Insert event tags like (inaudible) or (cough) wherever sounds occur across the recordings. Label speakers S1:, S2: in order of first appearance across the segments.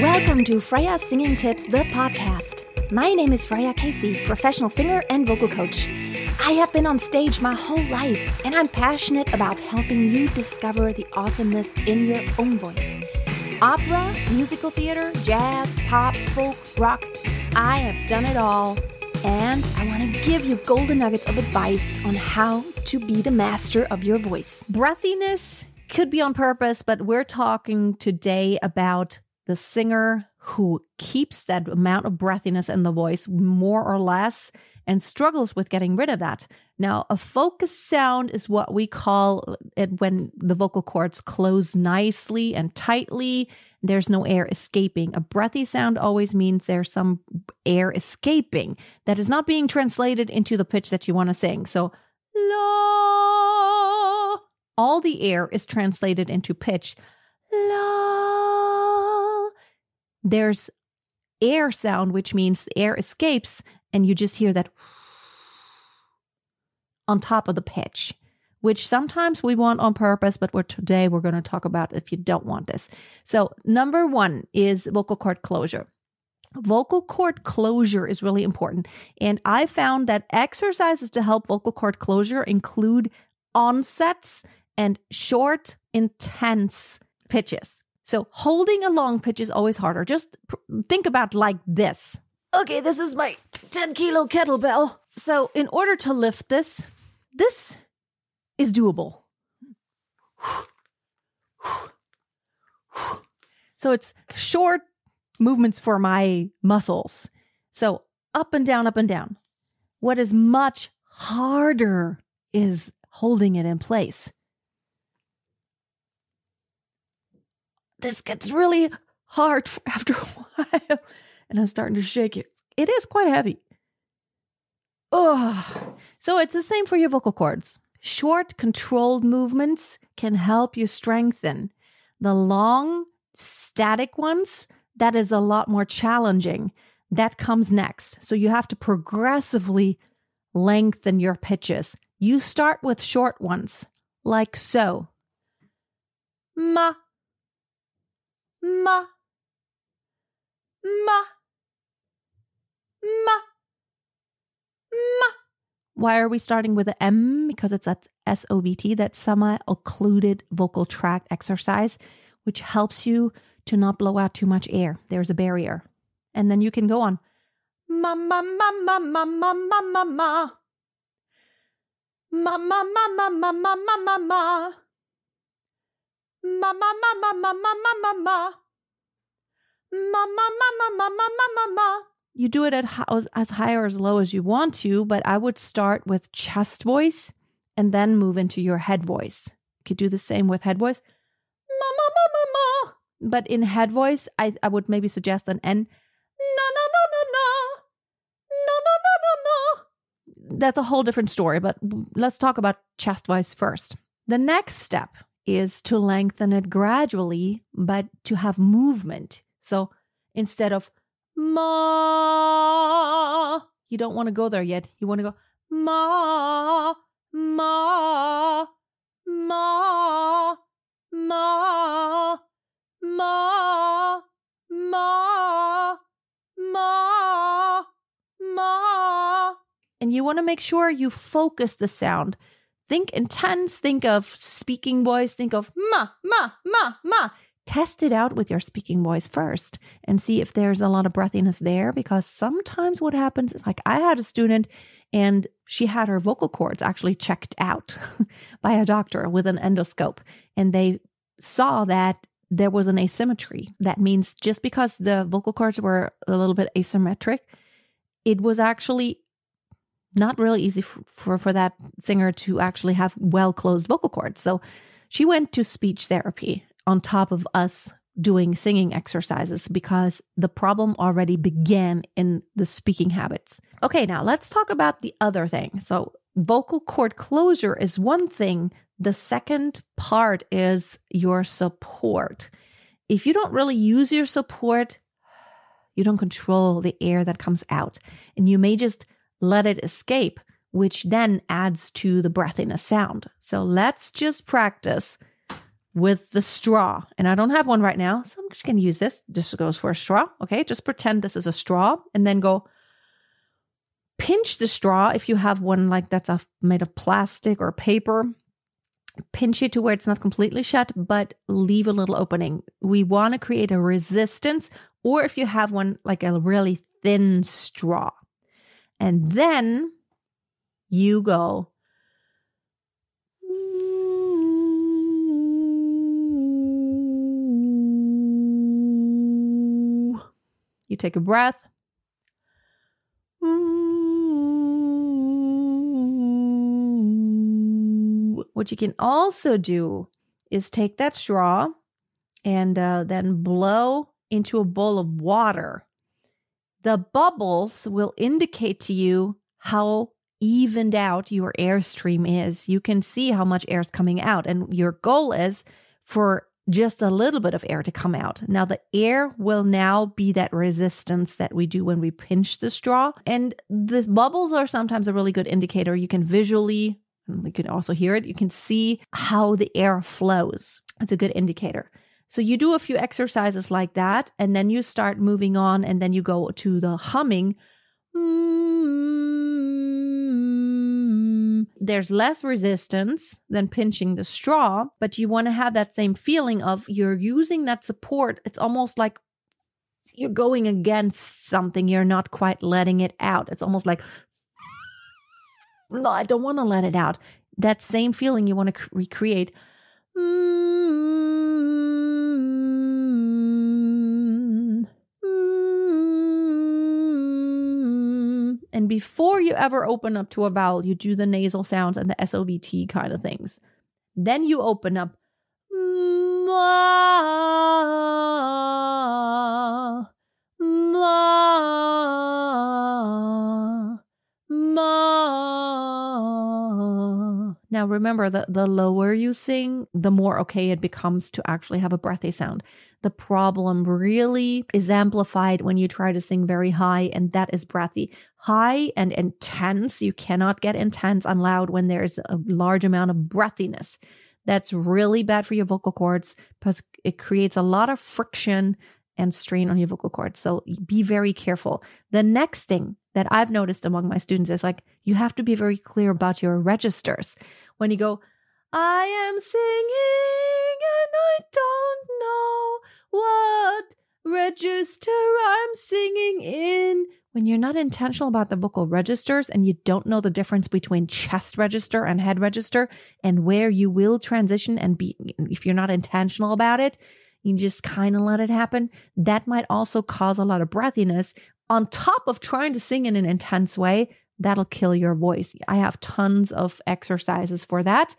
S1: Welcome to Freya Singing Tips, the podcast. My name is Freya Casey, professional singer and vocal coach. I have been on stage my whole life, and I'm passionate about helping you discover the awesomeness in your own voice. Opera, musical theater, jazz, pop, folk, rock. I have done it all, and I want to give you golden nuggets of advice on how to be the master of your voice. Breathiness could be on purpose, but we're talking today about the singer who keeps that amount of breathiness in the voice more or less and struggles with getting rid of that. Now, a focused sound is what we call it when the vocal cords close nicely and tightly. There's no air escaping. A breathy sound always means there's some air escaping that is not being translated into the pitch that you want to sing. So, la, all the air is translated into pitch. La. There's air sound, which means the air escapes, and you just hear that (sniffs) on top of the pitch, which sometimes we want on purpose, but we're, today we're going to talk about if you don't want this. So, number one is vocal cord closure. Vocal cord closure is really important. And I found that exercises to help vocal cord closure include onsets and short, intense pitches. So, holding a long pitch is always harder. Just think about like this. Okay, this is my 10 kilo kettlebell. So, in order to lift this, this is doable. So it's short movements for my muscles. So up and down, up and down. What is much harder is holding it in place. This gets really hard after a (laughs) while, and I'm starting to shake it. It is quite heavy. Oh, so it's the same for your vocal cords. Short, controlled movements can help you strengthen. The long, static ones, that is a lot more challenging. That comes next. So you have to progressively lengthen your pitches. You start with short ones, like so. Ma, ma, ma, ma. ma Why are we starting with an M? Because it's that SOVT, that semi occluded vocal tract exercise, which helps you to not blow out too much air. There's a barrier. And then you can go on. Ma ma ma ma ma ma ma ma ma. Ma ma ma ma ma ma ma ma Ma ma ma ma ma ma ma ma ma ma ma ma ma ma ma ma ma. You do it at as high or as low as you want to, but I would start with chest voice and then move into your head voice. You could do the same with head voice. Ma ma ma ma ma. But in head voice, I, I would maybe suggest an N. Na, na, na, na, na. Na, na, na, na, na. That's a whole different story, but let's talk about chest voice first. The next step is to lengthen it gradually, but to have movement. So instead of Ma. You don't want to go there yet. You want to go Ma, Ma, Ma, Ma, Ma, Ma, Ma, Ma. And you want to make sure you focus the sound. Think intense, think of speaking voice, think of ma, ma, ma, ma. Test it out with your speaking voice first and see if there's a lot of breathiness there because sometimes what happens is like I had a student and she had her vocal cords actually checked out (laughs) by a doctor with an endoscope and they saw that there was an asymmetry. That means just because the vocal cords were a little bit asymmetric it was actually not really easy for, for, for that singer to actually have well closed vocal cords so she went to speech therapy on top of us doing singing exercises because the problem already began in the speaking habits. Okay, now let's talk about the other thing. So, vocal cord closure is one thing. The second part is your support. If you don't really use your support, you don't control the air that comes out, and you may just let it escape, which then adds to the breathiness sound. So, let's just practice with the straw. And I don't have one right now, so I'm just going to use this. This goes for a straw. Okay. Just pretend this is a straw and then go pinch the straw if you have one like that's made of plastic or paper. Pinch it to where it's not completely shut, but leave a little opening. We want to create a resistance, or if you have one like a really thin straw. And then you go You take a breath. What you can also do is take that straw and uh, then blow into a bowl of water. The bubbles will indicate to you how evened out your airstream is. You can see how much air is coming out, and your goal is for just a little bit of air to come out. Now, the air will now be that resistance that we do when we pinch the straw. And the bubbles are sometimes a really good indicator. You can visually, you can also hear it, you can see how the air flows. It's a good indicator. So you do a few exercises like that, and then you start moving on, and then you go to the humming. There's less resistance than pinching the straw, but you want to have that same feeling of you're using that support. It's almost like you're going against something, you're not quite letting it out. It's almost like, no, I don't want to let it out. That same feeling you want to recreate. Mm-hmm. And before you ever open up to a vowel, you do the nasal sounds and the SOVT kind of things. Then you open up. Ma, ma, Now remember that the lower you sing, the more okay it becomes to actually have a breathy sound. The problem really is amplified when you try to sing very high, and that is breathy. High and intense, you cannot get intense and loud when there's a large amount of breathiness. That's really bad for your vocal cords because it creates a lot of friction and strain on your vocal cords. So be very careful. The next thing that I've noticed among my students is like you have to be very clear about your registers. When you go, I am singing and I don't know what register I'm singing in. When you're not intentional about the vocal registers and you don't know the difference between chest register and head register and where you will transition and be, if you're not intentional about it, you just kind of let it happen. That might also cause a lot of breathiness on top of trying to sing in an intense way that'll kill your voice. I have tons of exercises for that.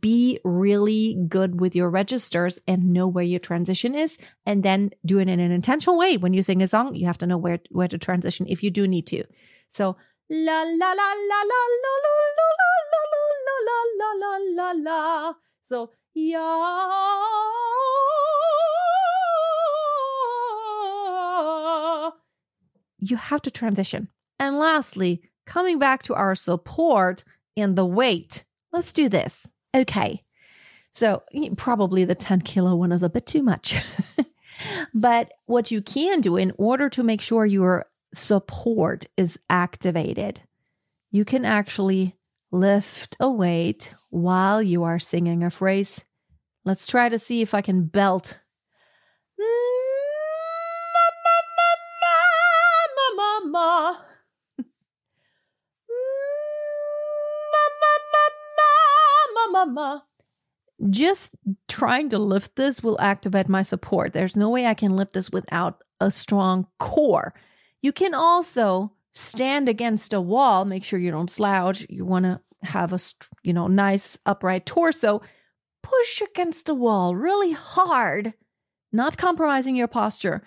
S1: Be really good with your registers and know where your transition is and then do it in an intentional way. When you sing a song, you have to know where where to transition if you do need to. So la la la la la la la la la la la la la la. La. So yeah. You have to transition. And lastly, coming back to our support and the weight, let's do this. Okay. So probably the 10 kilo one is a bit too much. (laughs) but what you can do in order to make sure your support is activated, you can actually lift a weight while you are singing a phrase. Let's try to see if I can belt. Mama, mama. Just trying to lift this will activate my support. There's no way I can lift this without a strong core. You can also stand against a wall, make sure you don't slouch. You want to have a, you know, nice upright torso. Push against a wall really hard, not compromising your posture,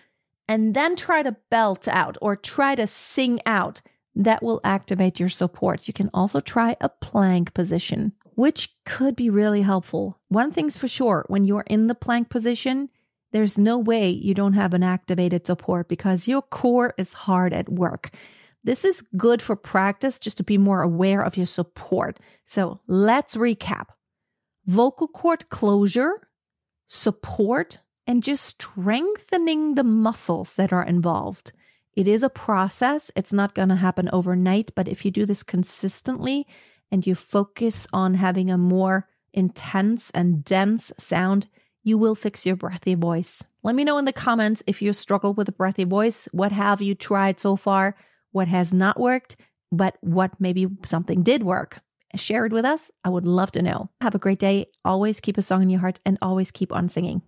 S1: and then try to belt out or try to sing out. That will activate your support. You can also try a plank position which could be really helpful. One thing's for sure when you're in the plank position, there's no way you don't have an activated support because your core is hard at work. This is good for practice just to be more aware of your support. So let's recap vocal cord closure, support and just strengthening the muscles that are involved. It is a process. It's not going to happen overnight, but if you do this consistently and you focus on having a more intense and dense sound, you will fix your breathy voice. Let me know in the comments if you struggle with a breathy voice. What have you tried so far? What has not worked? But what maybe something did work? Share it with us. I would love to know. Have a great day. Always keep a song in your heart and always keep on singing.